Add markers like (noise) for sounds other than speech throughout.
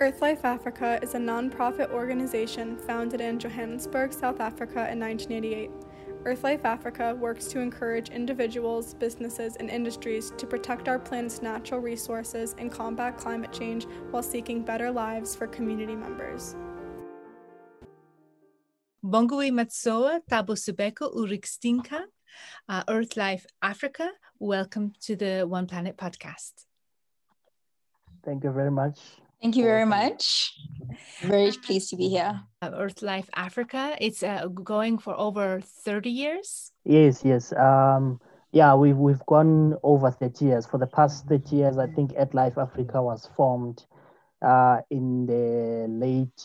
Earthlife Africa is a non-profit organization founded in Johannesburg, South Africa in 1988. Earthlife Africa works to encourage individuals, businesses, and industries to protect our planet's natural resources and combat climate change while seeking better lives for community members. Bongiwe Matsoa, Thabo Sebeko, Urikstinka, uh, Earthlife Africa. Welcome to the One Planet podcast. Thank you very much. Thank you very much. Very pleased to be here. Earth Life Africa, it's uh, going for over 30 years. Yes, yes. Um, yeah, we've, we've gone over 30 years. For the past 30 years, I think Earth Life Africa was formed uh, in the late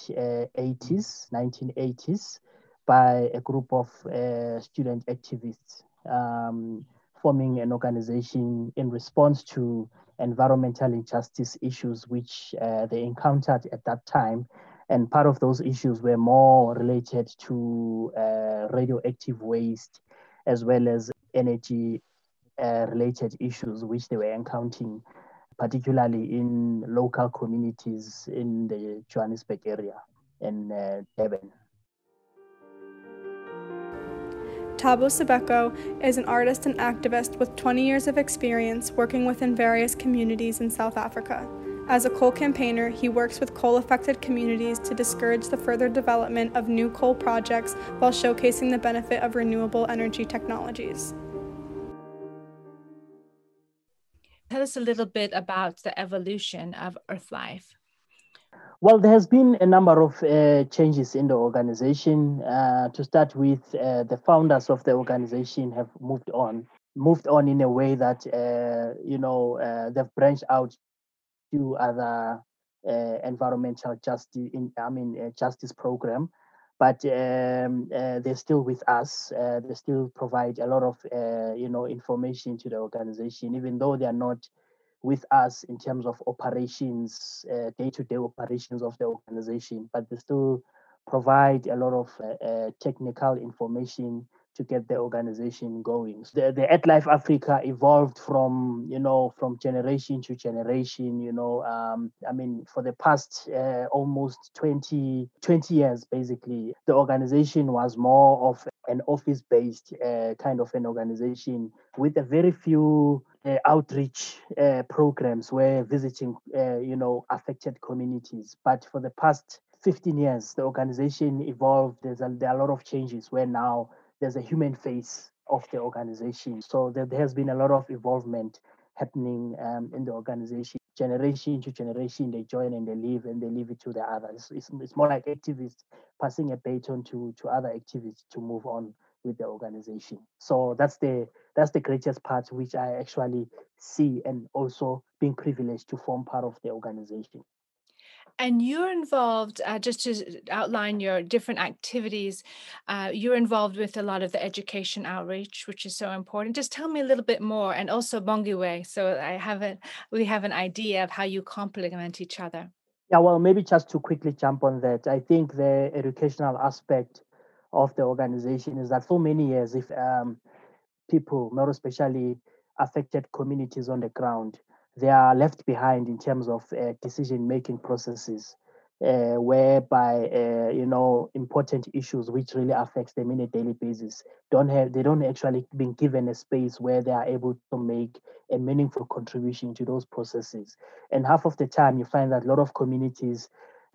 80s, uh, 1980s, by a group of uh, student activists um, forming an organization in response to environmental injustice issues which uh, they encountered at that time. And part of those issues were more related to uh, radioactive waste as well as energy uh, related issues which they were encountering, particularly in local communities in the Johannesburg area and uh, Durban. Thabo Sebeko is an artist and activist with 20 years of experience working within various communities in South Africa. As a coal campaigner, he works with coal affected communities to discourage the further development of new coal projects while showcasing the benefit of renewable energy technologies. Tell us a little bit about the evolution of Earthlife. Well, there has been a number of uh, changes in the organization. Uh, to start with, uh, the founders of the organization have moved on, moved on in a way that uh, you know uh, they've branched out to other uh, environmental justice, in, I mean, justice program. But um, they're still with us. they still provide a lot of you know information to the organization, even though they are not with us in terms of operations, day to day operations of the organization, but they still provide a lot of uh, uh, technical information to get the organization going. The, the Earthlife Africa evolved from, you know, from generation to generation, you know, um, I mean, for the past uh, almost 20, 20 years, basically, the organization was more of an office-based uh, kind of an organization with a very few uh, outreach uh, programs where visiting, uh, you know, affected communities. But for the past 15 years, the organization evolved. There's a, there are a lot of changes where now there's a human face of the organization. So there, there has been a lot of involvement happening um, in the organization. Generation to generation, they join and they leave and they leave it to the others. It's, it's more like activists passing a baton to, to other activists to move on with the organization. So that's the that's the greatest part which I actually see and also being privileged to form part of the organization. And you're involved, uh, just to outline your different activities, uh, you're involved with a lot of the education outreach, which is so important. Just tell me a little bit more, and also Bongiwe, so I have a, we have an idea of how you complement each other. Yeah, well, maybe just to quickly jump on that, I think the educational aspect of the organization is that for many years, if um, people, more especially affected communities on the ground, they are left behind in terms of uh, decision making processes uh, whereby uh, you know important issues which really affects them in a daily basis don't have they don't actually been given a space where they are able to make a meaningful contribution to those processes. And half of the time you find that a lot of communities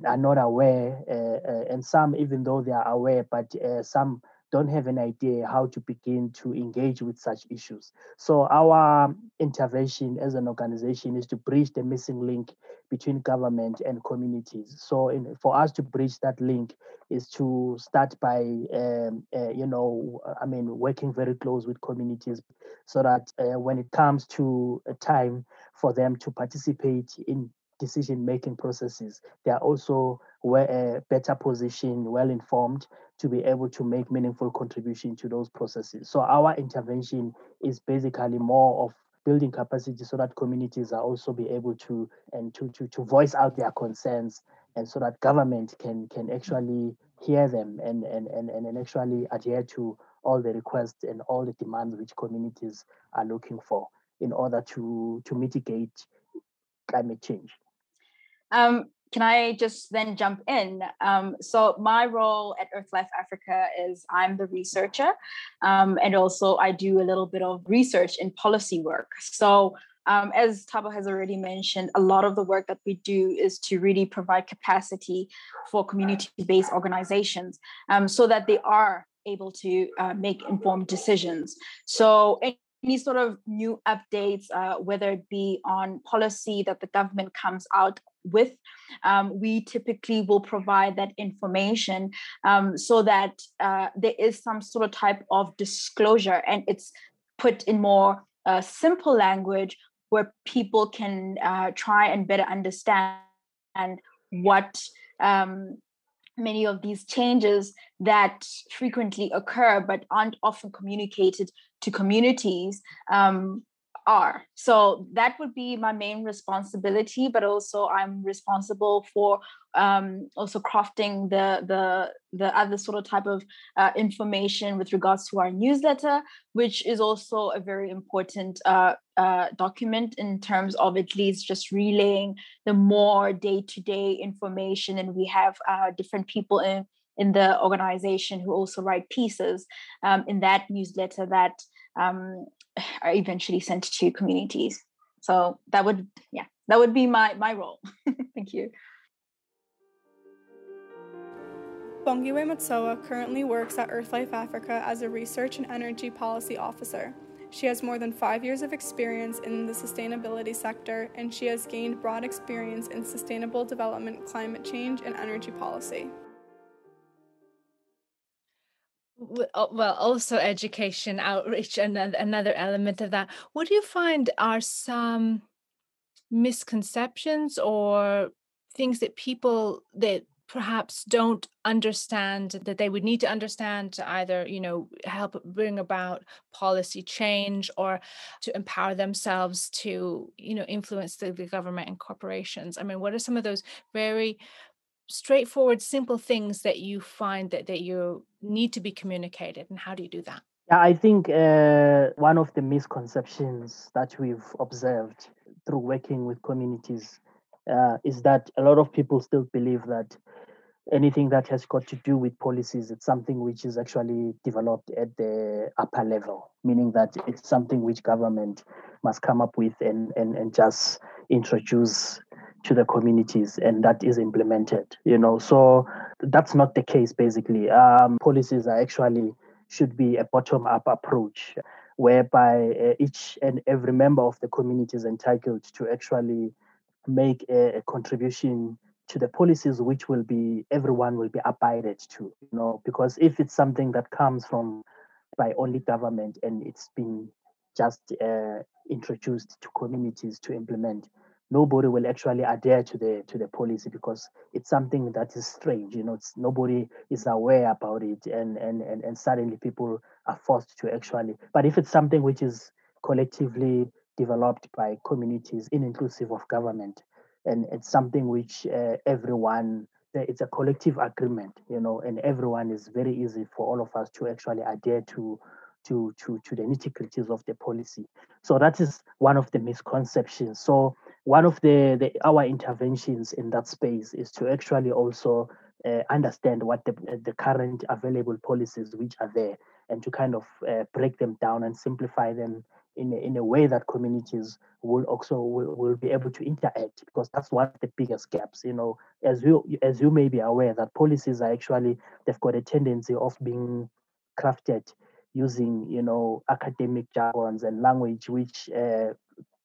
are not aware uh, uh, and some even though they are aware but uh, some don't have an idea how to begin to engage with such issues. So our intervention as an organization is to bridge the missing link between government and communities. So in, for us to bridge that link is to start by, um, uh, you know, I mean, working very close with communities so that uh, when it comes to a time for them to participate in decision making processes, they are also well, uh, better positioned, well informed to be able to make meaningful contribution to those processes. So our intervention is basically more of building capacity so that communities are also be able to and to, to, to voice out their concerns and so that government can can actually hear them and, and, and, and actually adhere to all the requests and all the demands which communities are looking for in order to, to mitigate climate change. Um, can I just then jump in? Um, so my role at EarthLife Africa is I'm the researcher, um, and also I do a little bit of research in policy work. So um, as Thabo has already mentioned, a lot of the work that we do is to really provide capacity for community-based organizations um, so that they are able to uh, make informed decisions. So any sort of new updates, uh, whether it be on policy that the government comes out with, um, we typically will provide that information um, so that uh, there is some sort of type of disclosure and it's put in more uh, simple language where people can uh, try and better understand what um, many of these changes that frequently occur but aren't often communicated to communities um, are. So that would be my main responsibility, but also I'm responsible for um, also crafting the the the other sort of type of uh, information with regards to our newsletter, which is also a very important uh, uh, document in terms of at least just relaying the more day to day information, and we have uh, different people in in the organization who also write pieces um, in that newsletter that um, are eventually sent to communities. So that would, yeah, that would be my my role. (laughs) Thank you. Bongiwe Matsoa currently works at EarthLife Africa as a research and energy policy officer. She has more than five years of experience in the sustainability sector, and she has gained broad experience in sustainable development, climate change, and energy policy. Uh, well also education outreach another another element of that. What do you find are some misconceptions or things that people that perhaps don't understand that they would need to understand to either you know help bring about policy change or to empower themselves to you know influence the, the government and corporations? I mean what are some of those very straightforward, simple things that you find that, that you need to be communicated, and how do you do that? Yeah, I think uh, one of the misconceptions that we've observed through working with communities uh, is that a lot of people still believe that anything that has got to do with policies, it's something which is actually developed at the upper level, meaning that it's something which government must come up with and, and, and just introduce to the communities and that is implemented you know. So that's not the case basically. Um, policies are actually should be a bottom up approach whereby uh, each and every member of the community is entitled to actually make a, a, contribution to the policies which will be everyone will be abided to you know. Because if it's something that comes from by only government and it's been just uh, introduced to communities to implement nobody will actually adhere to the to the policy because it's something that is strange you know it's nobody is aware about it and and and, and suddenly people are forced to actually but if it's something which is collectively developed by communities in inclusive of government and it's something which uh, everyone it's a collective agreement you know and everyone is very easy for all of us to actually adhere to to to to the nitty gritties of the policy. So that is one of the misconceptions. So one of the, the our interventions in that space is to actually also uh, understand what the, the current available policies which are there and to kind of uh, break them down and simplify them in a, in a way that communities will also will, will be able to interact because that's one of the biggest gaps you know. As you as you may be aware that policies are actually they've got a tendency of being crafted using you know academic jargons and language which uh,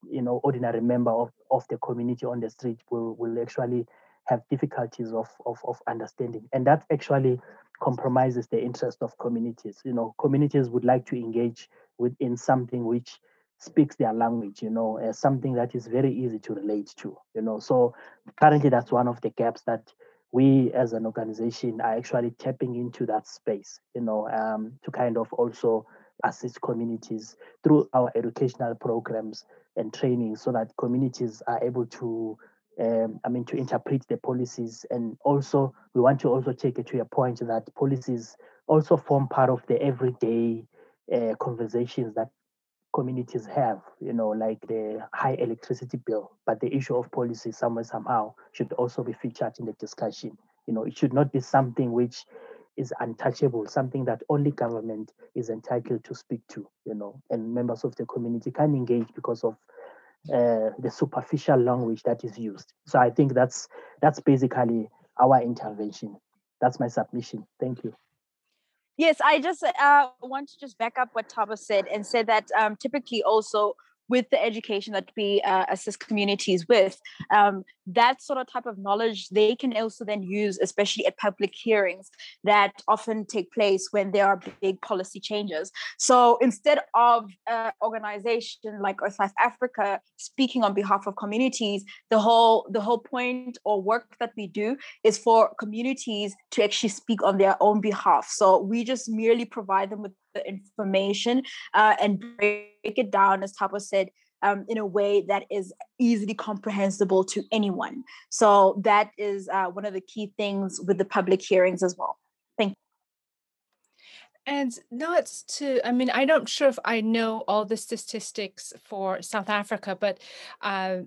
you know ordinary member of, of the community on the street will, will actually have difficulties of, of, of understanding. And that actually compromises the interest of communities. You know communities would like to engage within something which speaks their language you know as something that is very easy to relate to you know. So currently that's one of the gaps that we as an organization are actually tapping into that space you know um, to kind of also assist communities through our educational programs and training so that communities are able to um, I mean, to interpret the policies. And also, we want to also take it to a point that policies also form part of the everyday uh, conversations that communities have, you know, like the high electricity bill. But the issue of policy somewhere somehow should also be featured in the discussion. You know, it should not be something which is untouchable, something that only government is entitled to speak to, you know, and members of the community can engage because of uh, the superficial language that is used. So I think that's that's basically our intervention. That's my submission. Thank you. Yes, I just uh, want to just back up what Thabo said and say that um, typically also with the education that we uh, assist communities with um, that sort of type of knowledge they can also then use especially at public hearings that often take place when there are big policy changes. So instead of an organization like earth life africa speaking on behalf of communities the whole the whole point or work that we do is for communities to actually speak on their own behalf. So we just merely provide them with the information uh, and break it down, as Thabo said, um, in a way that is easily comprehensible to anyone. So that is uh, one of the key things with the public hearings as well. Thank you. And not to, I mean, I'm not sure if I know all the statistics for South Africa, but uh,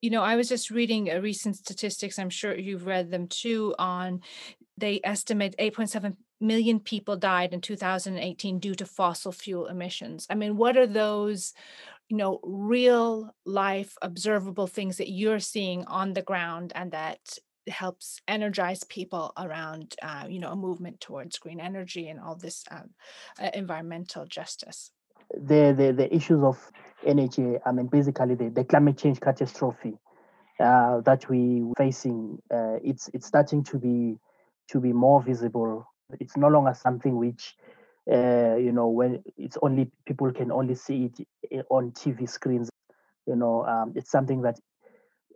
you know, I was just reading a recent statistics. I'm sure you've read them too. On they estimate 8.7 million people died in 2018 due to fossil fuel emissions. I mean, what are those, you know, real life observable things that you're seeing on the ground and that helps energize people around, uh, you know, a movement towards green energy and all this um, uh, environmental justice? The, the the issues of energy. I mean, basically the, the climate change catastrophe uh, that we facing. Uh, it's it's starting to be to be more visible it's no longer something which, uh, you know, when it's only people can only see it eh, on TV screens. You know, um, it's something that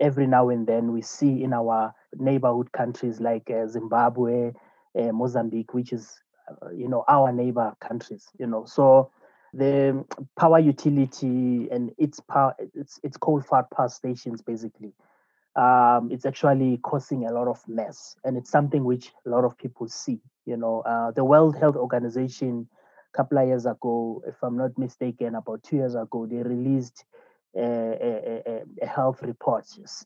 every now and then we see in our neighborhood countries like uh, Zimbabwe, uh, Mozambique, which is, uh, you know, our neighbor countries. You know, so the power utility and its power, its its coal-fired power stations basically um, it's actually causing a lot of mess and it's something which a lot of people see you know uh, the world health organization a couple of years ago if i'm not mistaken about two years ago they released a, a, a health report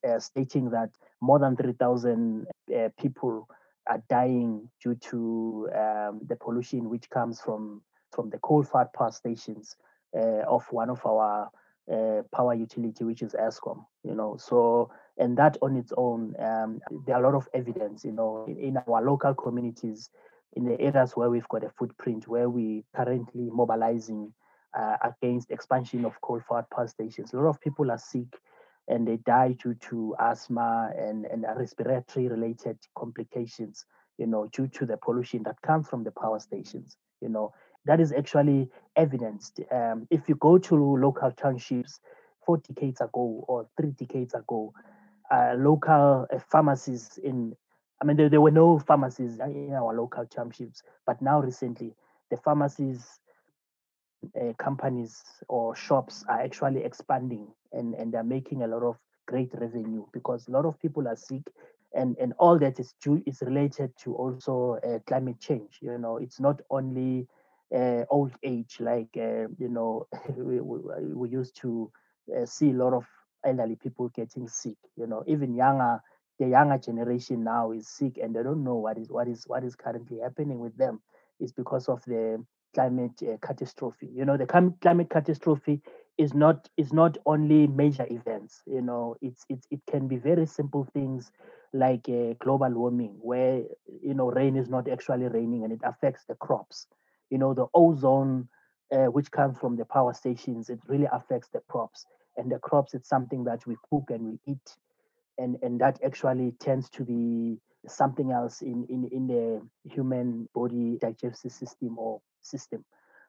uh, stating that more than 3000 uh, people are dying due to um, the pollution which comes from from the coal-fired power stations uh, of one of our uh, power utility, which is Eskom. You know, so and that on its own, um, there are a lot of evidence. You know, in, in, our local communities, in the areas where we've got a footprint, where we currently mobilizing uh, against expansion of coal-fired power stations. A lot of people are sick and they die due to asthma and, and respiratory related complications, you know, due to the pollution that comes from the power stations, you know. That is actually evidenced. Um, if you go to local townships four decades ago or three decades ago, uh, local uh, pharmacies in, I mean, there, there, were no pharmacies in our local townships, but now recently, the pharmacies, uh, companies or shops are actually expanding and, and they're making a lot of great revenue because a lot of people are sick and, and all that is due is related to also uh, climate change. You know, it's not only uh, old age, like, uh, you know, (laughs) we, we, we, used to uh, see a lot of elderly people getting sick. You know, even younger, the younger generation now is sick and they don't know what is what is what is currently happening with them. It's because of the climate uh, catastrophe. You know, the climate catastrophe is not is not only major events. You know, it's it's it can be very simple things like uh, global warming, where you know rain is not actually raining and it affects the crops you know, the ozone, uh, which comes from the power stations, it really affects the crops. And the crops, it's something that we cook and we eat. And, and that actually tends to be something else in, in, in the human body digestive system or system.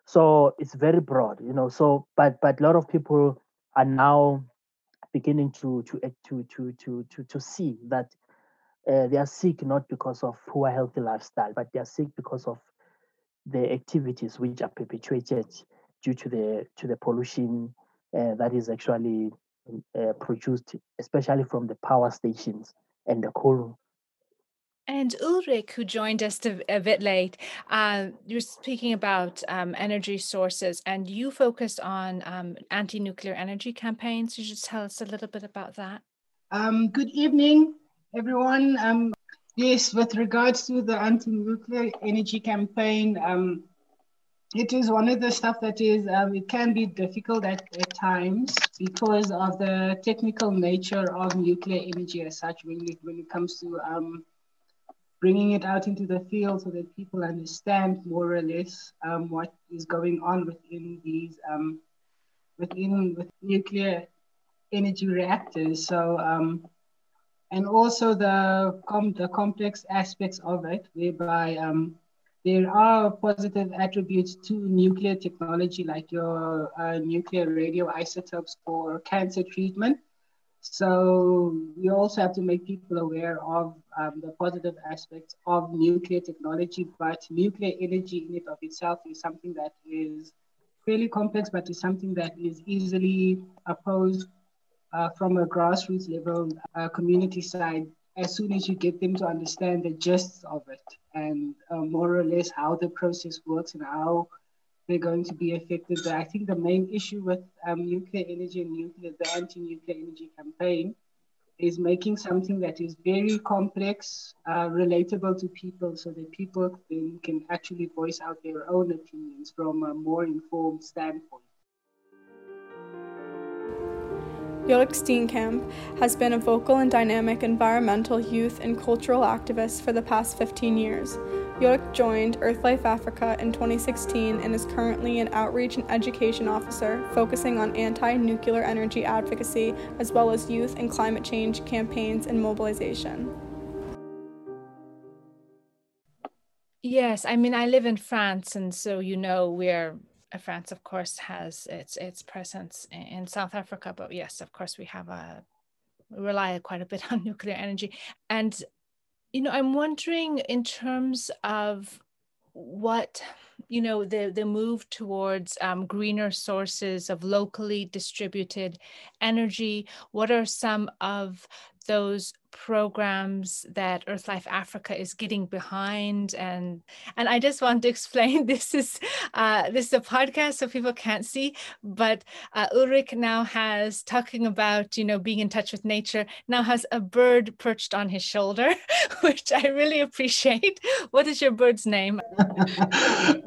So it's very broad, you know. So, but but a lot of people are now beginning to to to to to to, to see that uh, they are sick not because of poor healthy lifestyle, but they are sick because of the activities which are perpetuated due to the to the pollution that is actually uh, produced, especially from the power stations and the coal And Ulrich, who joined us a, a bit late, uh, you're speaking about um, energy sources and you focused on um, anti nuclear energy campaigns. Could you just tell us a little bit about that? Um, good evening, everyone. Um, yes, with regards to the anti nuclear energy campaign, um, it is one of the stuff that is, um, it can be difficult at, at times because of the technical nature of nuclear energy as such when it, when it comes to bringing it out into the field so that people understand more or less um, what is going on within these um, within with nuclear energy reactors. So um, and also the com- the complex aspects of it, whereby um, there are positive attributes to nuclear technology, like your uh, nuclear radioisotopes for cancer treatment. So we also have to make people aware of um, the positive aspects of nuclear technology, but nuclear energy in it of itself is something that is fairly complex, but is something that is easily opposed uh, from a grassroots level, uh, community side, as soon as you get them to understand the gist of it and uh, more or less how the process works and how they're going to be affected. But I think the main issue with um, nuclear energy and nuclear, the anti-nuclear energy campaign is making something that is very complex, uh, relatable to people so that people then can actually voice out their own opinions from a more informed standpoint. Jorik Steenkamp has been a vocal and dynamic environmental, youth, and cultural activist for the past 15 years. Jorik joined EarthLife Africa in 2016 and is currently an outreach and education officer focusing on anti nuclear energy advocacy as well as youth and climate change campaigns and mobilization. Yes, I mean, I live in France, and so you know, we're France, of course, has its its presence in South Africa, but yes, of course, we have a we rely quite a bit (laughs) on nuclear energy. And you know, I'm wondering in terms of what you know the the move towards um, greener sources of locally distributed energy what are some of those programs that earthlife africa is getting behind and and i just want to (laughs) explain this is uh, this is a podcast so people can't see but uh, ulrich now has talking about you know being in touch with nature now has a bird perched on his shoulder (laughs) which i really appreciate. What is your bird's name? (laughs)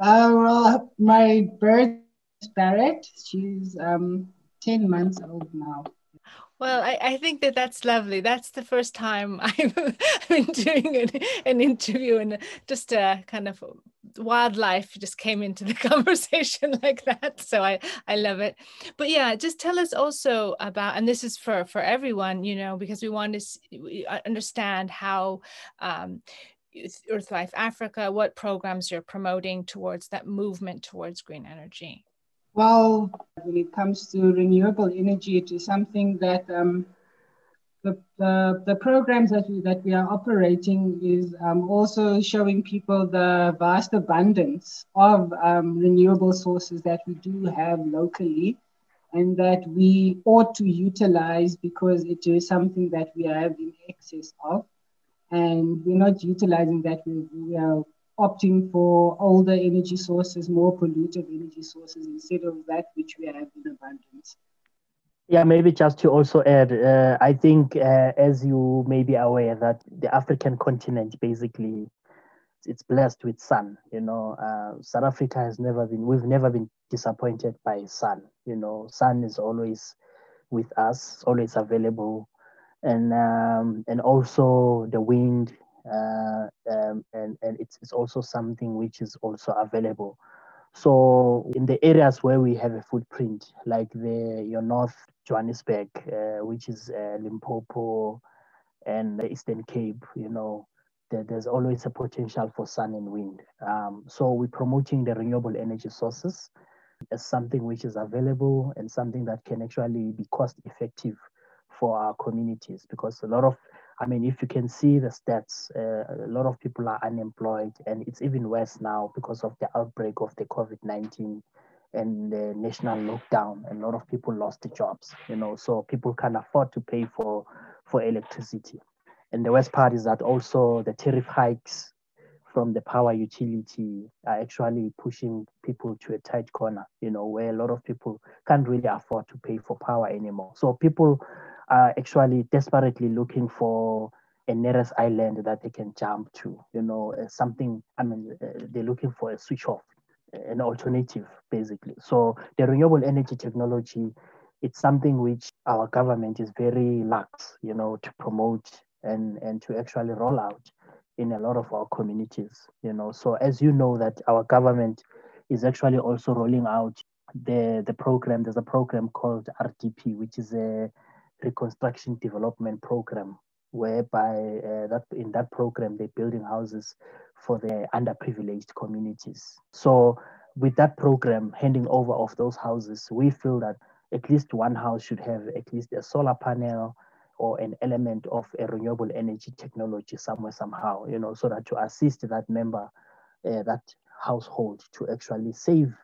Uh, well my bird barrett she's um 10 months old now well, I, I think that that's lovely. That's the first time (laughs) I've been doing an, an interview and just a kind of wildlife just came into the (laughs) conversation (laughs) like that. So I, I love it. But yeah, just tell us also about, and this is for, for everyone, you know, because we want to uh, understand how um, Earthlife Africa, what programs you're promoting towards that movement towards green energy. Well, when it comes to renewable energy, it is something that um, the, the, the, programs that we, that we are operating is um, also showing people the vast abundance of um, renewable sources that we do have locally and that we ought to utilize because it is something that we have in excess of. And we're not utilizing that, we, we are opting for older energy sources, more polluted energy sources instead of that which we have in abundance. Yeah, maybe just to also add, uh, I think uh, as you may be aware that the African continent basically it's blessed with sun. You know, uh, South Africa has never been, we've never been disappointed by sun. You know, sun is always with us, always available, and um, and also the wind um, and and it's, it's also something which is also available. So in the areas where we have a footprint, like the your North Johannesburg, uh, which is uh, Limpopo, and the Eastern Cape, you know, there, there's always a potential for sun and wind. Um, so we're promoting the renewable energy sources as something which is available and something that can actually be cost effective for our communities because a lot of I mean, if you can see the stats, uh, a lot of people are unemployed, and it's even worse now because of the outbreak of the COVID 19 and the national lockdown. A lot of people lost their jobs, you know, so people can't afford to pay for, for electricity. And the worst part is that also the tariff hikes from the power utility are actually pushing people to a tight corner, you know, where a lot of people can't really afford to pay for power anymore. So people are actually desperately looking for a nearest island that they can jump to, you know, uh, something, I mean, uh, they're looking for a switch off, an alternative, basically. So the renewable energy technology, it's something which our government is very lax, you know, to promote and, and to actually roll out in a lot of our communities, you know. So as you know that our government is actually also rolling out the, the program, there's a program called RDP, which is a reconstruction development program whereby uh, that in that program they're building houses for the underprivileged communities. So with that program handing over of those houses, we feel that at least one house should have at least a solar panel or an element of a renewable energy technology somewhere somehow, you know, so that to assist that member, uh, that household to actually save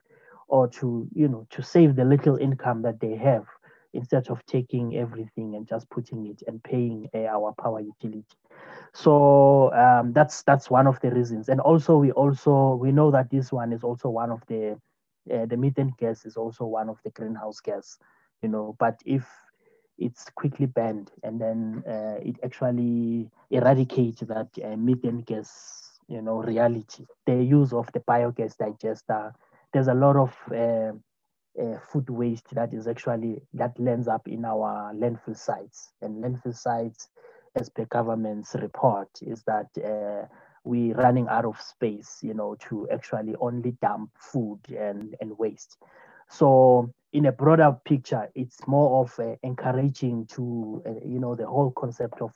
or to, you know, to save the little income that they have instead of taking everything and just putting it and paying uh, our power utility. So um, that's that's one of the reasons. And also we also we know that this one is also one of the uh, the methane gas is also one of the greenhouse gas, you know. But if it's quickly banned and then uh, it actually eradicates that uh, methane gas, you know, reality. The use of the biogas digester. There's a lot of uh, food waste that is actually that lands up in our landfill sites. And landfill sites as per government's report is that uh, we're running out of space you know to actually only dump food and, and waste. So in a broader picture it's more of uh, encouraging to uh, you know the whole concept of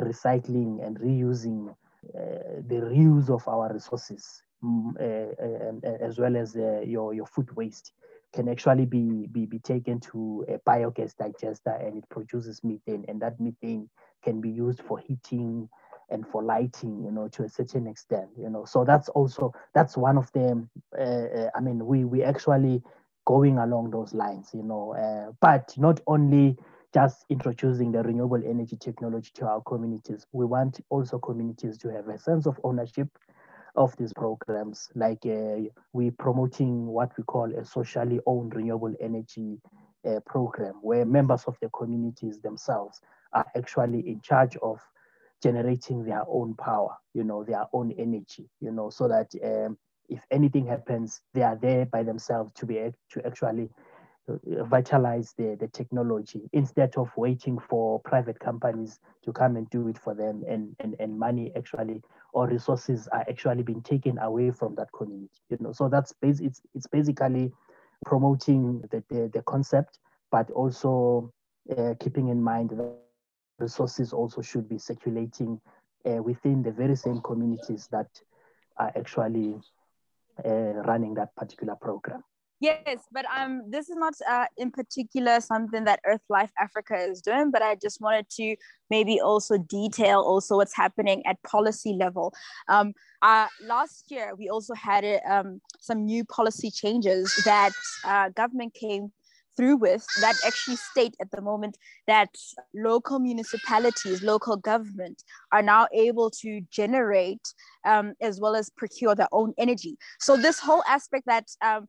recycling and reusing uh, the reuse of our resources mm, uh, as well as your, your food waste can actually be, be, be taken to a biogas digester and it produces methane. And that methane can be used for heating and for lighting you know to a certain extent you know. So that's also that's one of them. Uh, uh, i mean we we actually going along those lines you know. Uh, but not only just introducing the renewable energy technology to our communities we want also communities to have a sense of ownership of these programs. Like uh, we promoting what we call a socially owned renewable energy uh, program, where members of the communities themselves are actually in charge of generating their own power, you know, their own energy, you know, so that um, if anything happens, they are there by themselves to be to actually vitalize the, the technology instead of waiting for private companies to come and do it for them and, and, and money actually or resources are actually being taken away from that community you know. So that's bas- it's, it's basically promoting the, the, the concept but also uh, keeping in mind that resources also should be circulating uh, within the very same communities that are actually uh, running that particular program Yes, but um, this is not uh, in particular something that Earth Life Africa is doing, but I just wanted to maybe also detail also what's happening at policy level. Um, uh, last year, we also had um, some new policy changes that uh, government came through with that actually state at the moment that local municipalities, local government are now able to generate um, as well as procure their own energy. So this whole aspect that um,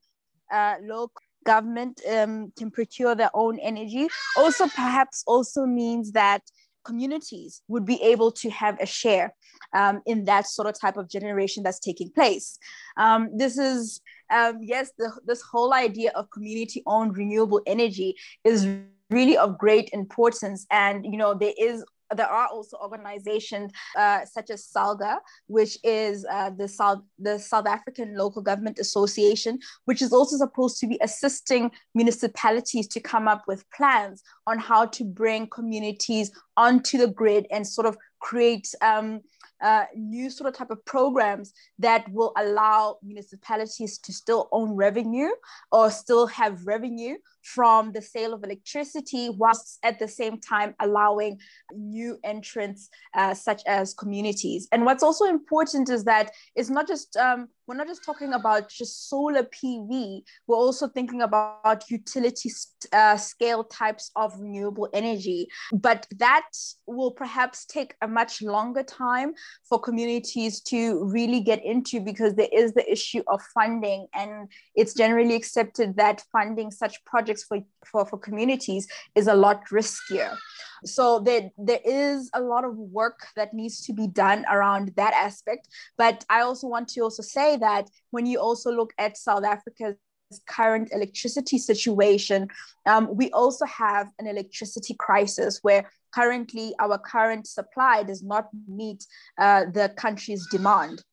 uh, local government um, can procure their own energy also perhaps also means that communities would be able to have a share um, in that sort of type of generation that's taking place. Um, this is, um, yes, the, this whole idea of community owned renewable energy is really of great importance. And, you know, there is there are also organizations uh, such as SALGA, which is uh, the South the South African Local Government Association, which is also supposed to be assisting municipalities to come up with plans on how to bring communities onto the grid and sort of create um, uh, new sort of type of programs that will allow municipalities to still own revenue or still have revenue from the sale of electricity whilst at the same time allowing new entrants uh, such as communities and what's also important is that it's not just um, we're not just talking about just solar PV, we're also thinking about utility uh, scale types of renewable energy. But that will perhaps take a much longer time for communities to really get into because there is the issue of funding. And it's generally accepted that funding such projects for, for, for communities is a lot riskier. So there, there is a lot of work that needs to be done around that aspect. But I also want to also say that when you also look at South Africa's current electricity situation, um, we also have an electricity crisis where currently our current supply does not meet uh, the country's demand.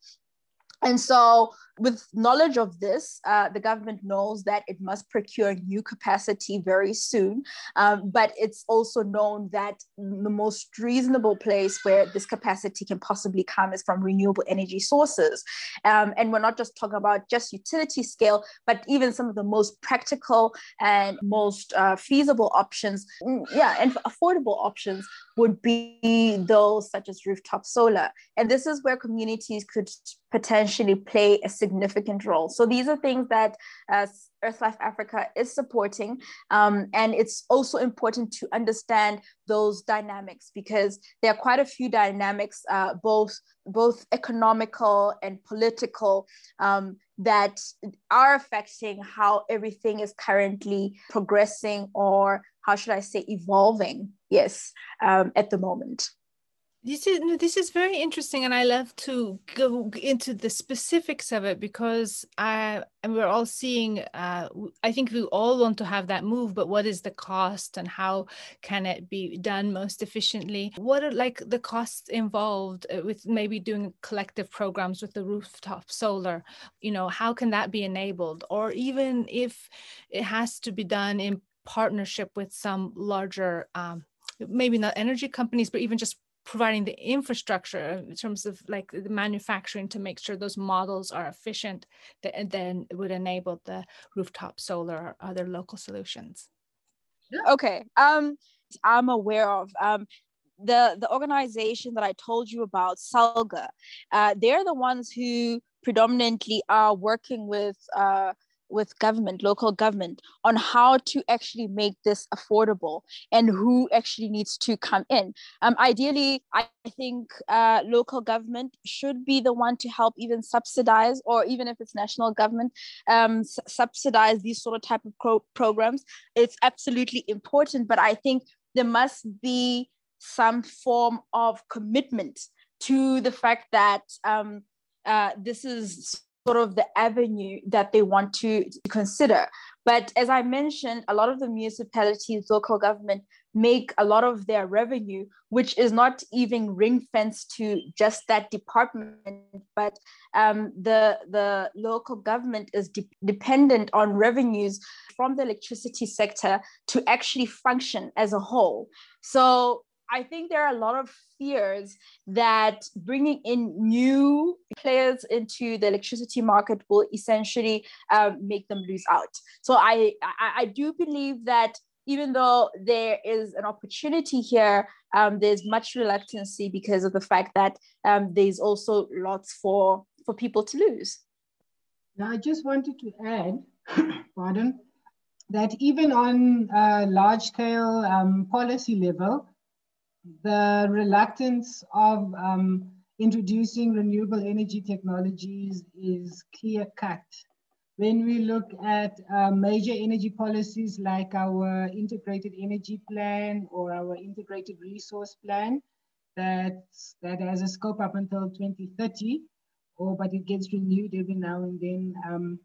And so with knowledge of this, uh, the government knows that it must procure new capacity very soon. Um, but it's also known that the most reasonable place where this capacity can possibly come is from renewable energy sources. Um, and we're not just talking about just utility scale, but even some of the most practical and most uh, feasible options, mm, yeah, and affordable options would be those such as rooftop solar. And this is where communities could potentially play a significant role. So these are things that uh, Earthlife Africa is supporting. Um, and it's also important to understand those dynamics because there are quite a few dynamics, uh, both, both economical and political, um, that are affecting how everything is currently progressing or how should I say, evolving, yes, um, at the moment. This is this is very interesting, and I love to go into the specifics of it because I and we're all seeing. Uh, I think we all want to have that move, but what is the cost, and how can it be done most efficiently? What are like the costs involved uh, with maybe doing collective programs with the rooftop solar? You know, how can that be enabled, or even if it has to be done in partnership with some larger um, maybe not energy companies but even just providing the infrastructure in terms of like the manufacturing to make sure those models are efficient that then would enable the rooftop solar or other local solutions. Okay um i'm aware of um the the organization that i told you about salga uh, they're the ones who predominantly are working with uh, with government, local government, on how to actually make this affordable and who actually needs to come in. Um, ideally, I think uh, local government should be the one to help even subsidize, or even if it's national government, um, s- subsidize these sort of type of pro- programs. It's absolutely important, but I think there must be some form of commitment to the fact that um, uh, this is sort of the avenue that they want to, to consider. But as I mentioned, a lot of the municipalities, local government make a lot of their revenue, which is not even ring fenced to just that department, but um, the, the local government is de- dependent on revenues from the electricity sector to actually function as a whole. So I think there are a lot of fears that bringing in new players into the electricity market will essentially um, make them lose out. So I, I, I do believe that even though there is an opportunity here, um, there's much reluctancy because of the fact that um, there's also lots for for people to lose. Now, I just wanted to add, (coughs) pardon, that even on a large scale um, policy level, the reluctance of um, introducing renewable energy technologies is clear cut. When we look at uh, major energy policies like our integrated energy plan or our integrated resource plan, that, that has a scope up until 2030, or but it gets renewed every now and then. Um,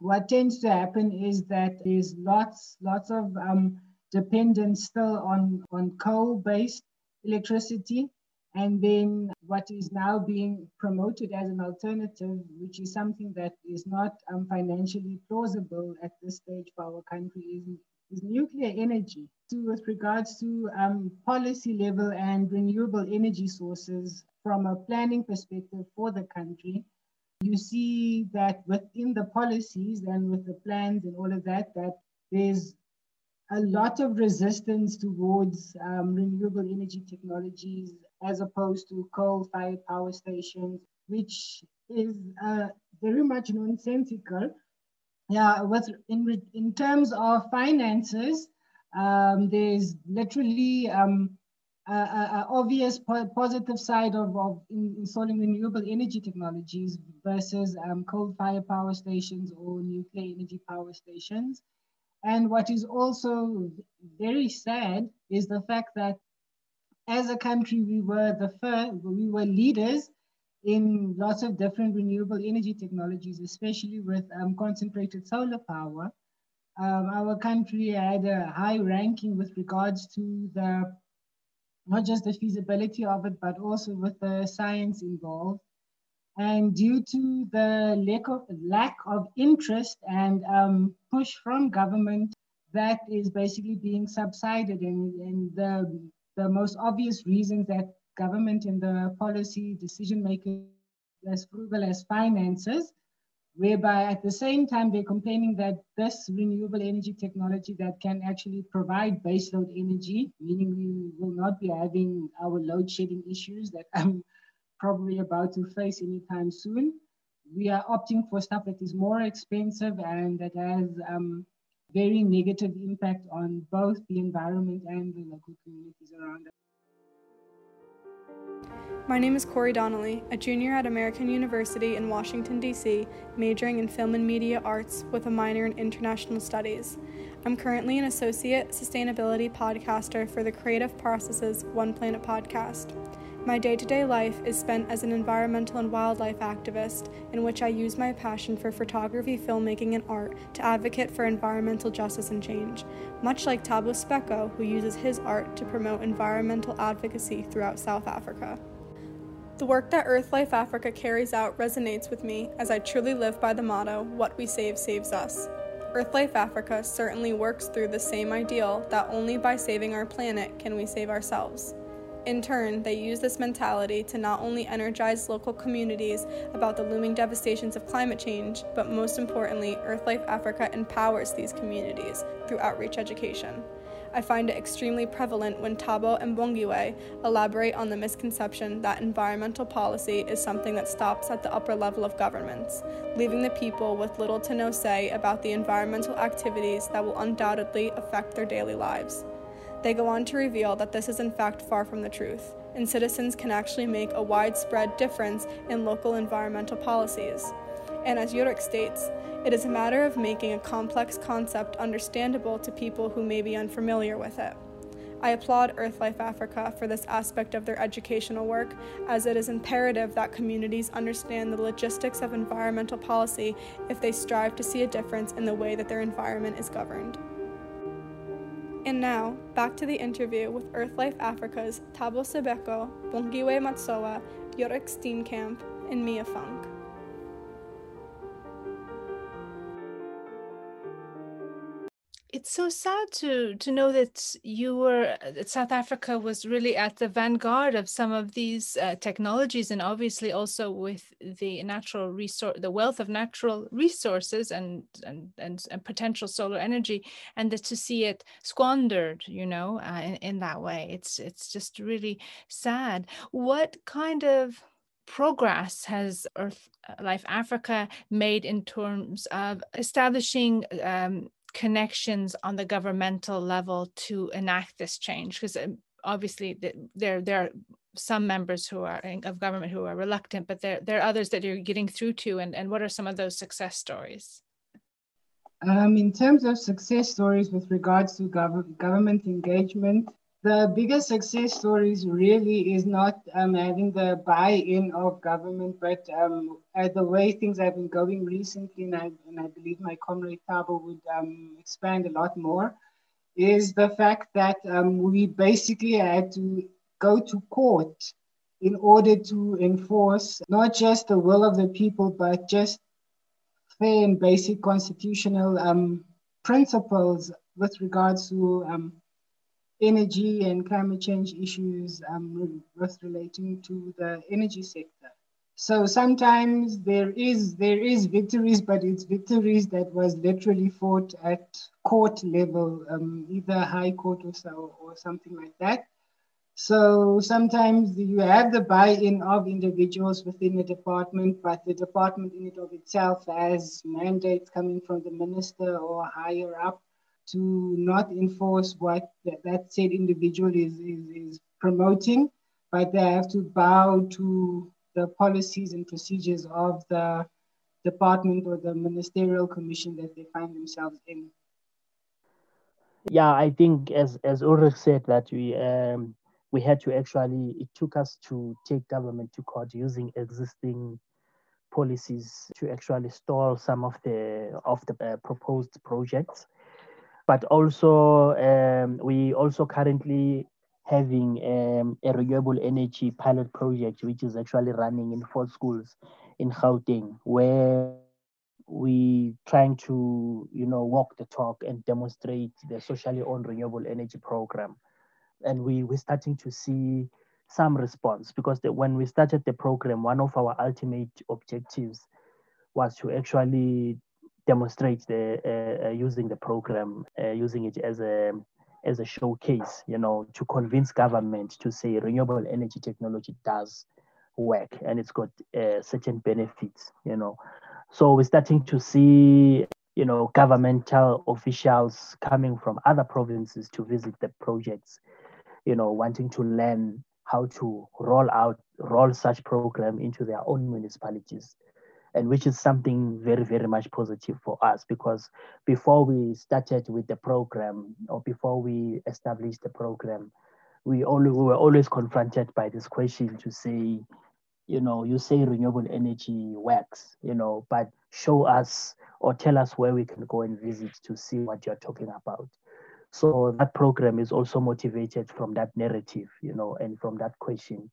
what tends to happen is that there's lots, lots of um, dependent still on, on coal-based electricity. And then what is now being promoted as an alternative, which is something that is not um, financially plausible at this stage for our country, is, is nuclear energy. So with regards to um, policy level and renewable energy sources from a planning perspective for the country, you see that within the policies and with the plans and all of that, that there's a lot of resistance towards um, renewable energy technologies as opposed to coal-fired power stations, which is a very much nonsensical. Yeah, with in in terms of finances, um, there's literally um, a, obvious po positive side of, of installing renewable energy technologies versus um, coal-fired power stations or nuclear energy power stations. And what is also very sad is the fact that as a country, we were the first, we were leaders in lots of different renewable energy technologies, especially with um, concentrated solar power. Um, our country had a high ranking with regards to the not just the feasibility of it, but also with the science involved. And due to the lack of, lack of interest and um, push from government, that is basically being subsided. And, and the, the most obvious reasons that government and the policy decision makers as frugal as finances whereby at the same time they're complaining that this renewable energy technology that can actually provide baseload energy, meaning we will not be having our load shedding issues that I'm probably about to face anytime soon. We are opting for stuff that is more expensive and that has um, very negative impact on both the environment and the local communities around us. My name is Corey Donnelly, a junior at American University in Washington, D.C., majoring in film and media arts with a minor in international studies. I'm currently an associate sustainability podcaster for the Creative Processes One Planet podcast. My day to day life is spent as an environmental and wildlife activist, in which I use my passion for photography, filmmaking, and art to advocate for environmental justice and change, much like Thabo Sebeko, who uses his art to promote environmental advocacy throughout South Africa. The work that Earthlife Africa carries out resonates with me as I truly live by the motto, What we save saves us. Earthlife Africa certainly works through the same ideal that only by saving our planet can we save ourselves. In turn, they use this mentality to not only energize local communities about the looming devastations of climate change, but most importantly, Earthlife Africa empowers these communities through outreach education. I find it extremely prevalent when Thabo and Bongiwe elaborate on the misconception that environmental policy is something that stops at the upper level of governments, leaving the people with little to no say about the environmental activities that will undoubtedly affect their daily lives. They go on to reveal that this is in fact far from the truth, and citizens can actually make a widespread difference in local environmental policies. And as Jorik states, it is a matter of making a complex concept understandable to people who may be unfamiliar with it. I applaud Earthlife Africa for this aspect of their educational work, as it is imperative that communities understand the logistics of environmental policy if they strive to see a difference in the way that their environment is governed. And now, back to the interview with Earthlife Africa's Thabo Sebeko, Bongiwe Matsoa, Jorik Steenkamp, and Mia Funk. It's so sad to to know that you were that uh, South Africa was really at the vanguard of some of these uh, technologies, and obviously also with the natural resource, the wealth of natural resources and and and, and potential solar energy, and that to see it squandered, you know, uh, in, in that way, it's it's just really sad. What kind of progress has Earth Life Africa made in terms of establishing um, connections on the governmental level to enact this change because um, obviously there there are some members who are of government who are reluctant but there there are others that you're getting through to and, and what are some of those success stories? Um, in terms of success stories with regards to gov- government engagement the biggest success stories really is not um, having the buy-in of government, but um, uh, the way things have been going recently, and I, and I believe my comrade Thabo would um, expand a lot more, is the fact that um, we basically had to go to court in order to enforce not just the will of the people, but just fair and basic constitutional um, principles with regards to um, energy and climate change issues um, both relating to the energy sector. So sometimes there is there is victories, but it's victories that was literally fought at court level, um, either high court or so or something like that. So sometimes you have the buy-in of individuals within the department, but the department in and of itself has mandates coming from the minister or higher up to not enforce what that, that said individual is, is, is promoting, but they have to bow to the policies and procedures of the department or the ministerial commission that they find themselves in. Yeah, I think as as Ulrich said that we um, we had to actually it took us to take government to court using existing policies to actually stall some of the of the uh, proposed projects but also um, we also currently having um, a renewable energy pilot project which is actually running in four schools in Gauteng where we trying to you know walk the talk and demonstrate the socially owned renewable energy program. And we we're starting to see some response because the, when we started the program one of our ultimate objectives was to actually demonstrate the uh, uh, using the program uh, using it as a as a showcase you know to convince government to say renewable energy technology does work and it's got uh, certain benefits you know so we're starting to see, you know, governmental officials coming from other provinces to visit the projects, you know, wanting to learn how to roll out, roll such program into their own municipalities. And which is something very, very much positive for us because before we started with the program or before we established the program, we, only, we were always confronted by this question to say, you know, you say renewable energy works, you know, but show us or tell us where we can go and visit to see what you're talking about. So that program is also motivated from that narrative, you know, and from that question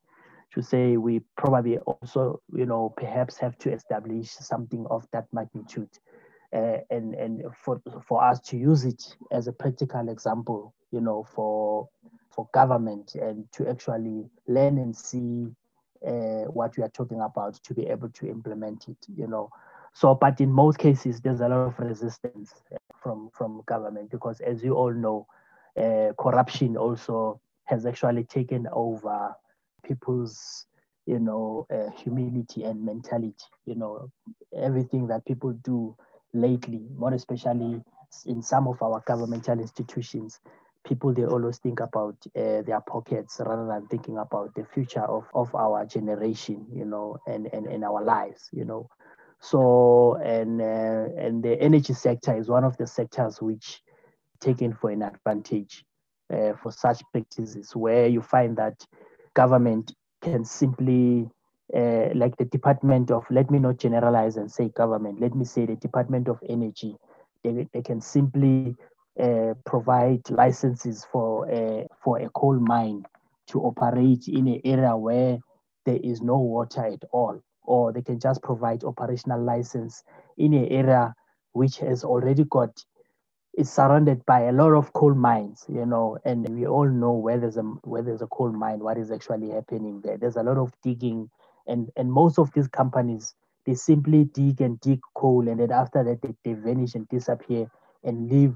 to say we probably also, you know, perhaps have to establish something of that magnitude. Uh, and and for for us to use it as a practical example, you know, for for government and to actually learn and see uh, what we are talking about to be able to implement it, you know. So, but in most cases, there's a lot of resistance from from government because, as you all know, uh, corruption also has actually taken over people's, you know, uh, humility and mentality. You know, everything that people do lately, more especially in some of our governmental institutions, people they always think about uh, their pockets rather than thinking about the future of, of our generation you know and, and, and our lives you know so and uh, and the energy sector is one of the sectors which taken for an advantage uh, for such practices where you find that government can simply uh, like the department of let me not generalize and say government let me say the department of energy they, they can simply uh, provide licenses for a, for a coal mine to operate in an area where there is no water at all, or they can just provide operational license in an area which has already got is surrounded by a lot of coal mines, you know, and we all know where there's a where there's a coal mine, what is actually happening there. There's a lot of digging, and and most of these companies they simply dig and dig coal, and then after that they, they vanish and disappear and leave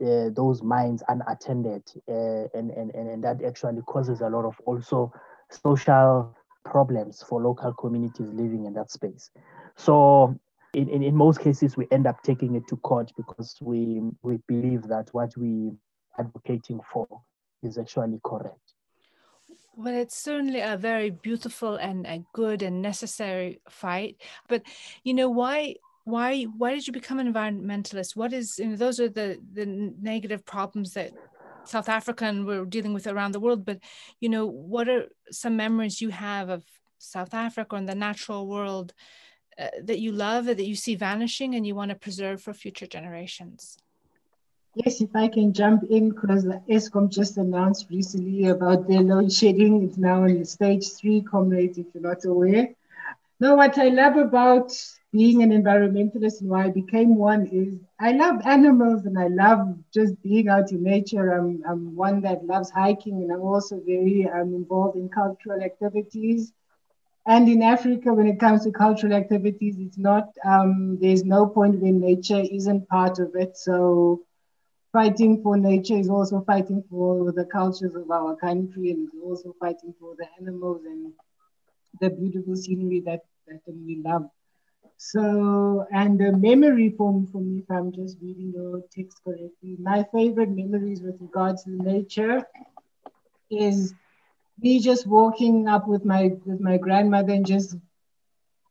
uh, those mines unattended uh, and, and, and that actually causes a lot of also social problems for local communities living in that space so in, in, in most cases we end up taking it to court because we we believe that what we advocating for is actually correct. Well, it's certainly a very beautiful and a good and necessary fight. But you know, why why why did you become an environmentalist? What is you know, those are the the negative problems that south africa and we're dealing with around the world. But you know what are some memories you have of south africa and the natural world uh, that you love that you see vanishing and you want to preserve for future generations yes if i can jump in because the eskom just announced recently about their load shedding it's now in stage three comrades if you're not aware no what i love about being an environmentalist and why I became one is I love animals and I love just being out in nature. I'm, I'm one that loves hiking and I'm also very um, involved in cultural activities. And in Africa, when it comes to cultural activities, it's not, um, there's no point when nature isn't part of it. So fighting for nature is also fighting for the cultures of our country and also fighting for the animals and the beautiful scenery that, that we love. So, and the memory for, for me, if I'm just reading your text correctly, my favorite memories with regards to nature is me just walking up with my with my grandmother and just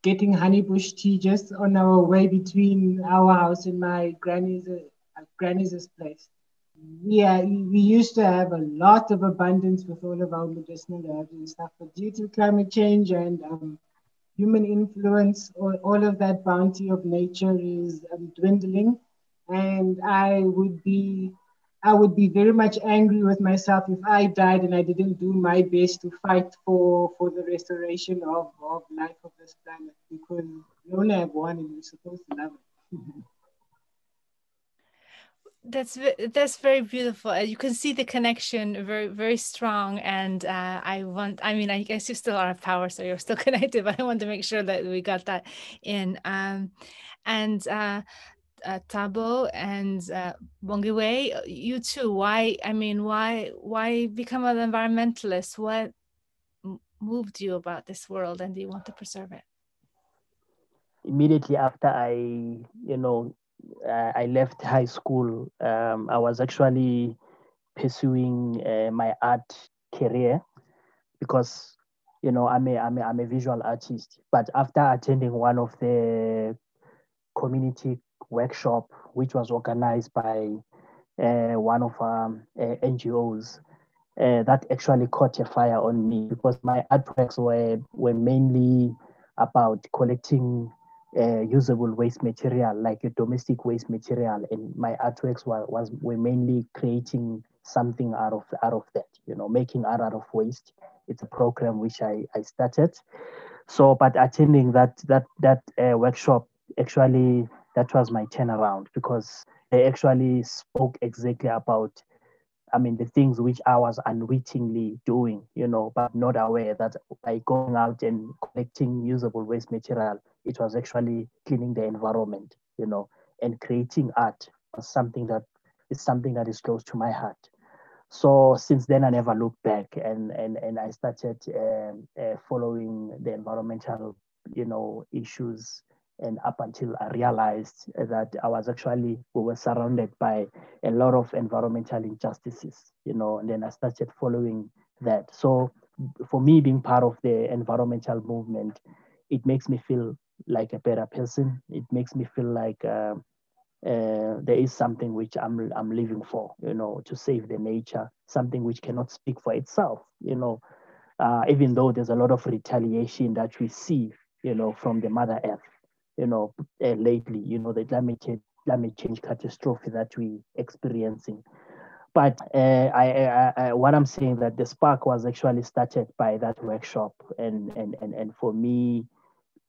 getting honeybush tea just on our way between our house and my granny's uh, granny's place. Are, we used to have a lot of abundance with all of our medicinal herbs and stuff, but due to climate change and um, human influence, all, all of that bounty of nature is um, dwindling. And I would be I would be very much angry with myself if I died and I didn't do my best to fight for, for the restoration of, of life of this planet because we only have one and we're supposed to love it. (laughs) that's that's very beautiful you can see the connection very very strong and uh, i want i mean i guess you still are power so you're still (laughs) connected but i want to make sure that we got that in um, and uh, uh, Thabo and uh, Bongiwe, uh, you too. Why? I mean, why? Why become an environmentalist? What moved you about this world, and do you want to preserve it? Immediately after I, you know, uh, I left high school, um, I was actually pursuing uh, my art career because, you know, I'm a, I'm a I'm a visual artist. But after attending one of the community workshop, which was organized by uh, one of um, uh, NGOs. Uh, that actually caught a fire on me because my artworks were, were mainly about collecting uh, usable waste material, like domestic waste material, and my artworks were, was were mainly creating something out of out of that, you know, making art out of waste. It's a program which I, I started. So, but attending that that that uh, workshop actually that was my turnaround because they actually spoke exactly about I mean, the things which I was unwittingly doing, you know, but not aware that by going out and collecting usable waste material, it was actually cleaning the environment, you know, and creating art was something that is something that is close to my heart. So since then, I never looked back, and and and I started um, uh, following the environmental, you know, issues and up until I realized that I was actually we were surrounded by a lot of environmental injustices, you know, and then I started following that. So for me, being part of the environmental movement, it makes me feel like a better person. It makes me feel like uh, uh, there is something which I'm I'm living for, you know, to save the nature, something which cannot speak for itself, you know. Uh, even though there's a lot of retaliation that we see, you know, from the Mother Earth you know, uh, lately, you know, the climate change, climate change catastrophe that we're experiencing. But uh, I, I, I, what I'm saying that the spark was actually started by that workshop, and and and, and for me,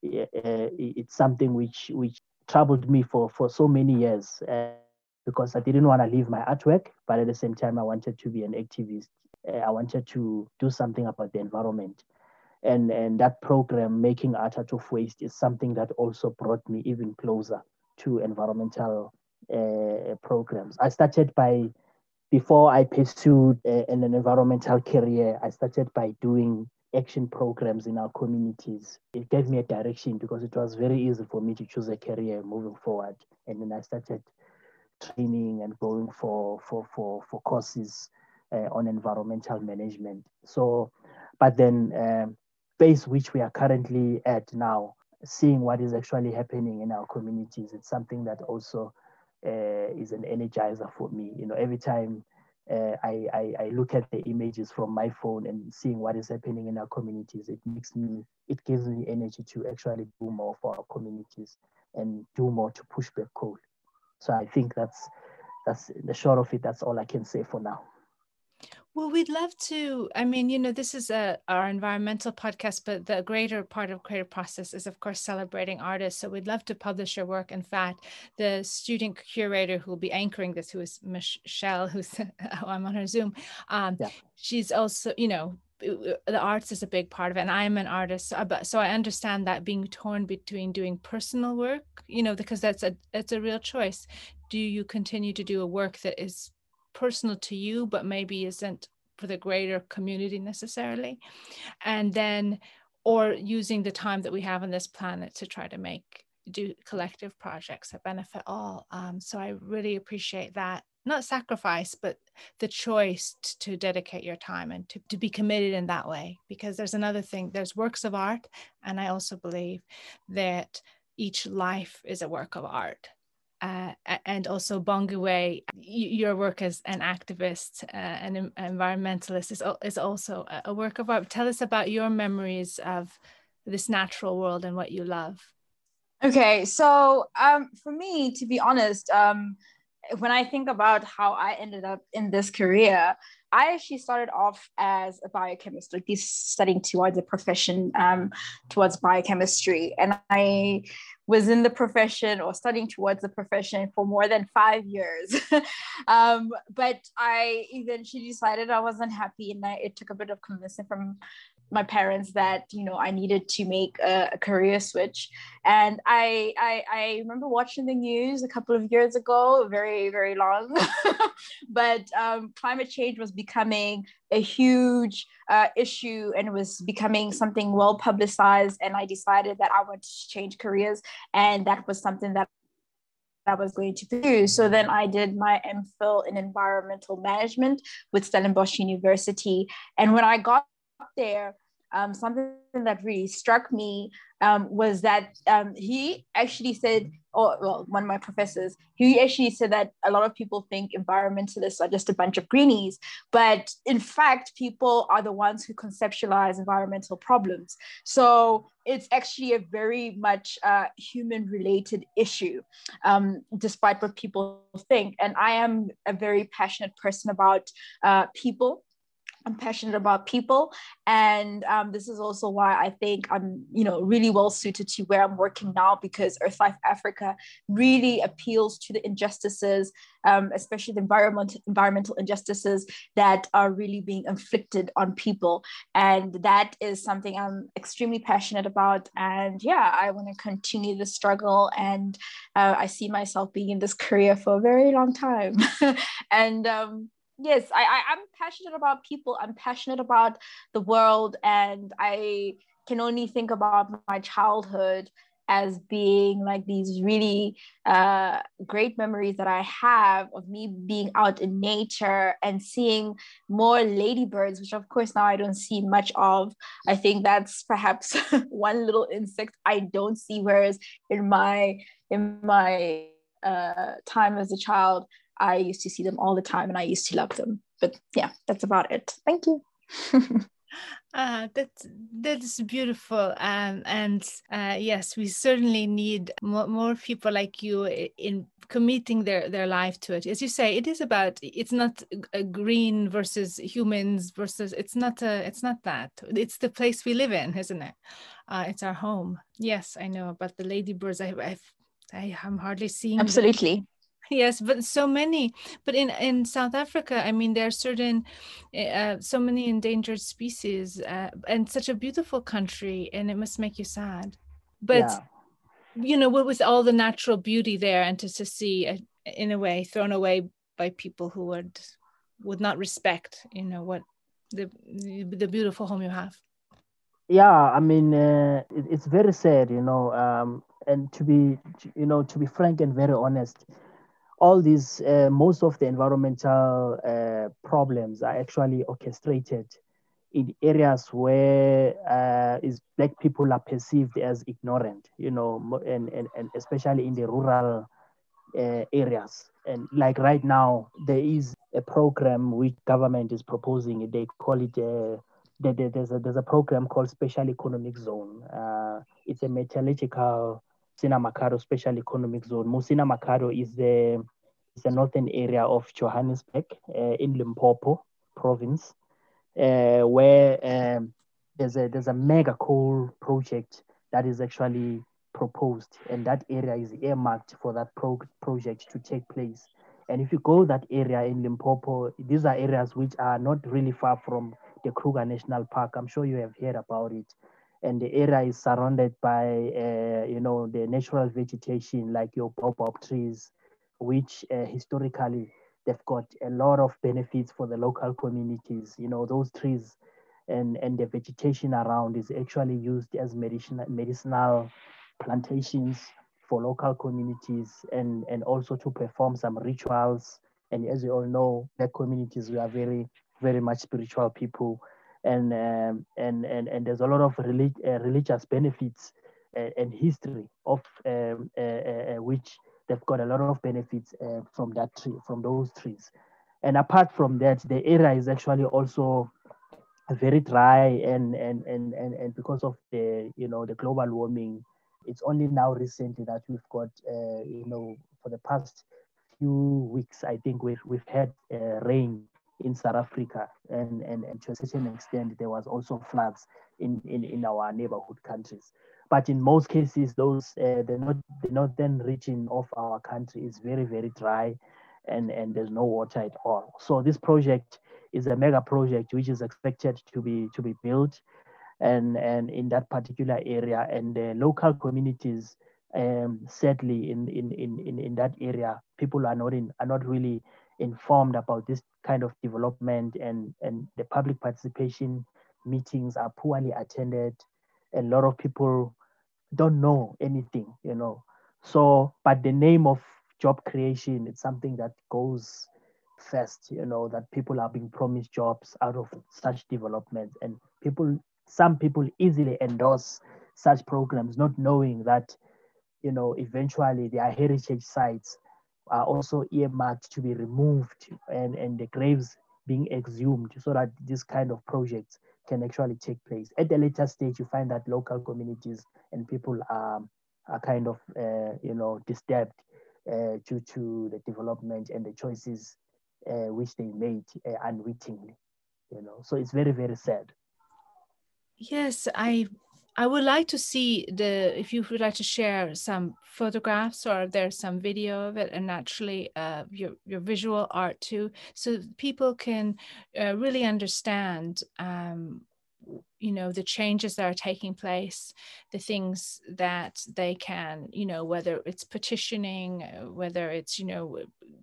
uh, it's something which which troubled me for for so many years because I didn't want to leave my artwork, but at the same time I wanted to be an activist. I wanted to do something about the environment and and that program making art out of waste is something that also brought me even closer to environmental uh, programs. I started by before i pursued uh, an environmental career i started by doing action programs in our communities. It gave me a direction because it was very easy for me to choose a career moving forward. And then i started training and going for for for, for courses uh, on environmental management. So but then um, space which we are currently at now, seeing what is actually happening in our communities, it's something that also uh, is an energizer for me. You know, every time uh, I, I, I, look at the images from my phone and seeing what is happening in our communities, it makes me, it gives me energy to actually do more for our communities and do more to push back coal. So I think that's, that's the short of it. That's all I can say for now. Well, we'd love to. I mean, you know, this is a our environmental podcast, but the greater part of creative process is, of course, celebrating artists. So we'd love to publish your work. In fact, the student curator who will be anchoring this, who is Michelle, who's (laughs) oh, I'm on her Zoom. Um, yeah. She's also, you know, the arts is a big part of it and i'm an artist so, but so i understand that being torn between doing personal work you know because that's a it's a real choice do you continue to do a work that is personal to you, but maybe isn't for the greater community necessarily? And then, or using the time that we have on this planet to try to make do collective projects that benefit all. Um, so I really appreciate that. Not sacrifice, but the choice to dedicate your time and to, to be committed in that way. Because there's another thing, there's works of art. And I also believe that each life is a work of art. Uh, and also Bongiwe, your work as an activist, uh, an environmentalist is, is also a work of art. Tell us about your memories of this natural world and what you love. Okay, so um, for me, to be honest, um, when I think about how I ended up in this career, I actually started off as a biochemist, like studying towards a profession um, towards biochemistry. And I was in the profession or studying towards the profession for more than five years. (laughs) um, but I eventually decided I wasn't happy and I, it took a bit of convincing from my parents that you know I needed to make a, a career switch, and I, I, I remember watching the news a couple of years ago, very very long, (laughs) but um, climate change was becoming a huge uh, issue and it was becoming something well publicized, and I decided that I wanted to change careers, and that was something that I was going to do. So then I did my MPhil in environmental management with Stellenbosch University. And when I got there, um, something that really struck me um, was that um, he actually said, or well, one of my professors, he actually said that a lot of people think environmentalists are just a bunch of greenies, but in fact, people are the ones who conceptualize environmental problems. So it's actually a very much uh, human-related issue, um, despite what people think. And I am a very passionate person about uh, people I'm passionate about people, and um, this is also why I think I'm, you know, really well suited to where I'm working now because Earthlife Africa really appeals to the injustices, um, especially the environment, environmental injustices that are really being inflicted on people, and that is something I'm extremely passionate about. And yeah, I want to continue the struggle, and uh, I see myself being in this career for a very long time, (laughs) and. Um, yes I, I i'm passionate about people i'm passionate about the world and i can only think about my childhood as being like these really uh, great memories that I have of me being out in nature and seeing more ladybirds, which of course now I don't see much of. I think that's perhaps (laughs) one little insect I don't see, whereas in my in my uh, time as a child, I used to see them all the time and I used to love them. But yeah, that's about it. Thank you. uh, (laughs) that's that's beautiful. Um, and uh, yes we certainly need more, more people like you in committing their their life to it. As you say it is about it's not a green versus humans versus it's not a it's not that. It's the place we live in isn't it? Uh, it's our home. Yes i know about the ladybirds. I I've, I am hardly seeing absolutely yes but so many. But in in south africa i mean there are certain eh, uh, so many endangered species uh, and such a beautiful country and it must make you sad. But yeah. you know what with all the natural beauty there and to, to see uh, in a way thrown away by people who would would not respect you know what the the beautiful home you have. Yeah i mean uh, it, it's very sad you know um, and to be you know to be frank and very honest all these, uh, most of the environmental uh, problems are actually orchestrated in areas where uh, is black people are perceived as ignorant, you know, and, and, and especially in the rural uh, areas. And like right now, there is a program which government is proposing. They call it uh, there's a there's a program called Special Economic Zone. Uh, it's a metallurgical Musina Makhado Special Economic Zone. Musina Makhado is the is the northern area of Johannesburg uh, in Limpopo province, uh, where um, there's a there's a mega coal project that is actually proposed, and that area is earmarked for that pro- project to take place. And if you go that area in Limpopo, these are areas which are not really far from the Kruger National Park. I'm sure you have heard about it and the area is surrounded by uh, you know the natural vegetation like your baobab trees which uh, historically they've got a lot of benefits for the local communities. You know, those trees and, and the vegetation around is actually used as medicinal, medicinal plantations for local communities and, and also to perform some rituals. And as you all know, the communities, we are very, very much spiritual people. And, um, and, and, and there's a lot of relig- uh, religious benefits uh, and history of um, uh, uh, uh which they've got a lot of benefits uh, from that tree, from those trees. And apart from that, the area is actually also very dry and, and, and, and, and because of the, you know, the global warming, it's only now recently that we've got, you know, for the past few weeks, I think we've, we've had rain in South Africa and, and, and to a certain extent, there was also floods in, in, in our neighborhood countries. But in most cases, those uh, the, not, the northern region of our country is very, very dry and, and there's no water at all. So this project is a mega project which is expected to be to be built and, and in that particular area and the local communities um, sadly in, in, in, in, that area people are not in are not really informed about this kind of development and, and the public participation meetings are poorly attended a lot of people don't know anything, you know. So, but the name of job creation it's something that goes first, you know, that people are being promised jobs out of such development. And people, some people easily endorse such programs, not knowing that, you know, eventually their heritage sites are also earmarked to be removed and, and the graves being exhumed so that this kind of projects can actually take place. At the later stage, you find that local communities and people are, are kind of, uh, you know, disturbed uh, due to the development and the choices uh, which they made uh, unwittingly, you know. So it's very, very sad. Yes, I I would like to see the if you would like to share some photographs or there's some video of it and naturally uh, your your visual art too, so people can uh, really understand um, you know the changes that are taking place the things that they can you know whether it's petitioning uh, whether it's you know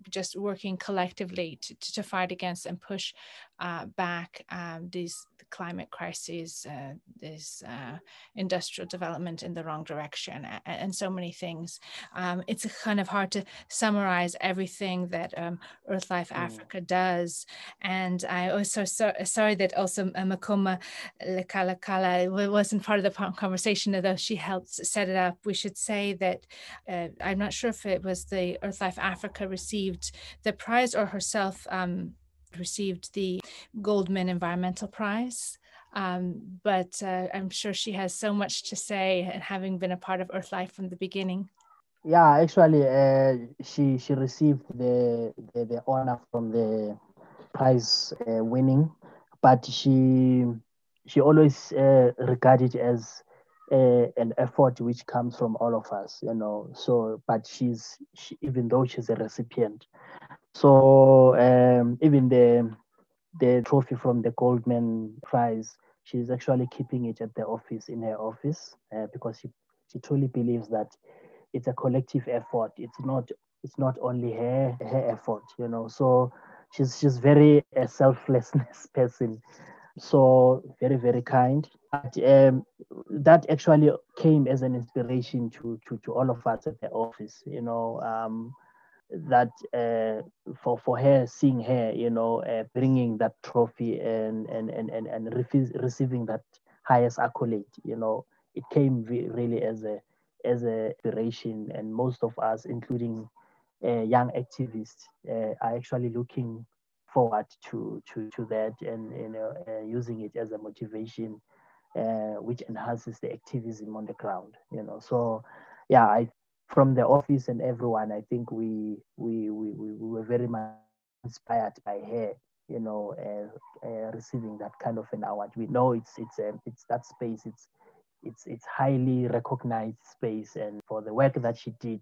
just working collectively to, to fight against and push uh, back um, these climate crises uh, this uh, industrial development in the wrong direction and, and so many things um, it's kind of hard to summarize everything that um, earthlife mm. africa does and i also so, sorry that also uh, Makoma Lekalakala wasn't part of the conversation, although she helped set it up. We should say that uh, I'm not sure if it was the Earthlife Africa received the prize or herself um, received the Goldman Environmental Prize. Um, but uh, I'm sure she has so much to say, and having been a part of Earthlife from the beginning. Yeah, actually, uh, she she received the, the, the honor from the prize uh, winning, but she she always uh, regarded as uh, an effort which comes from all of us, you know. So, but she's she, even though she's a recipient, so um, even the the trophy from the Goldman Prize, she's actually keeping it at the office in her office uh, because she she truly believes that it's a collective effort. It's not it's not only her her effort, you know. So she's she's very a selflessness (laughs) person so very very kind but, um, that actually came as an inspiration to, to to all of us at the office you know um, that uh, for for her seeing her you know uh, bringing that trophy and and and and, and receiving that highest accolade you know it came re- really as a as a inspiration. And most of us including uh, young activists uh, are actually looking forward to to to that and you know uh, using it as a motivation uh, which enhances the activism on the ground you know. So yeah i from the office and everyone i think we we we, we were very much inspired by her you know uh, uh, receiving that kind of an award we know it's it's um, it's that space it's it's it's highly recognized space and for the work that she did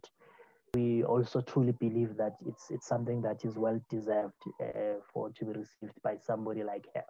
we also truly believe that it's it's something that is well deserved uh, for to be received by somebody like her.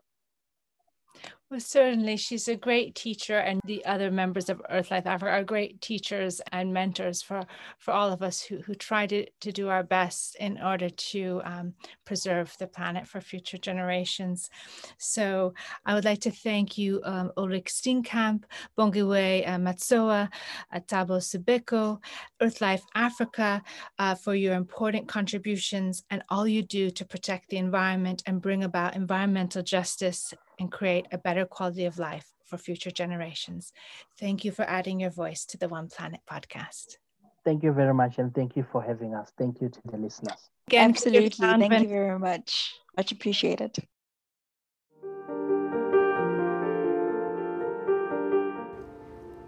Well, certainly, she's a great teacher, and the other members of Earthlife Africa are great teachers and mentors for, for all of us who, who try to, to do our best in order to um, preserve the planet for future generations. So, I would like to thank you, um, Ulrich Steenkamp, Bongiwe uh, Matsoa, Thabo Sebeko, Earth Life Africa, uh, for your important contributions and all you do to protect the environment and bring about environmental justice and create a better quality of life for future generations. Thank you for adding your voice to the One Planet podcast. Thank you very much, and thank you for having us. Thank you to the listeners. Again, Absolutely. Thank you very much. Much appreciated.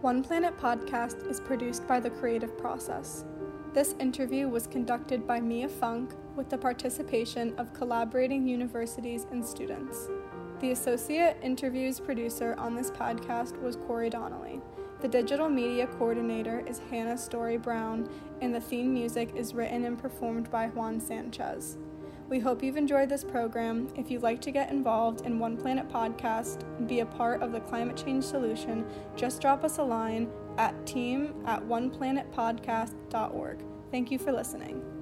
One Planet podcast is produced by The Creative Process. This interview was conducted by Mia Funk with the participation of collaborating universities and students. The associate interviews producer on this podcast was Corey Donnelly. The digital media coordinator is Hannah Story Brown, and the theme music is written and performed by Juan Sanchez. We hope you've enjoyed this program. If you'd like to get involved in One Planet Podcast and be a part of the climate change solution, just drop us a line at team at oneplanetpodcast.org. Thank you for listening.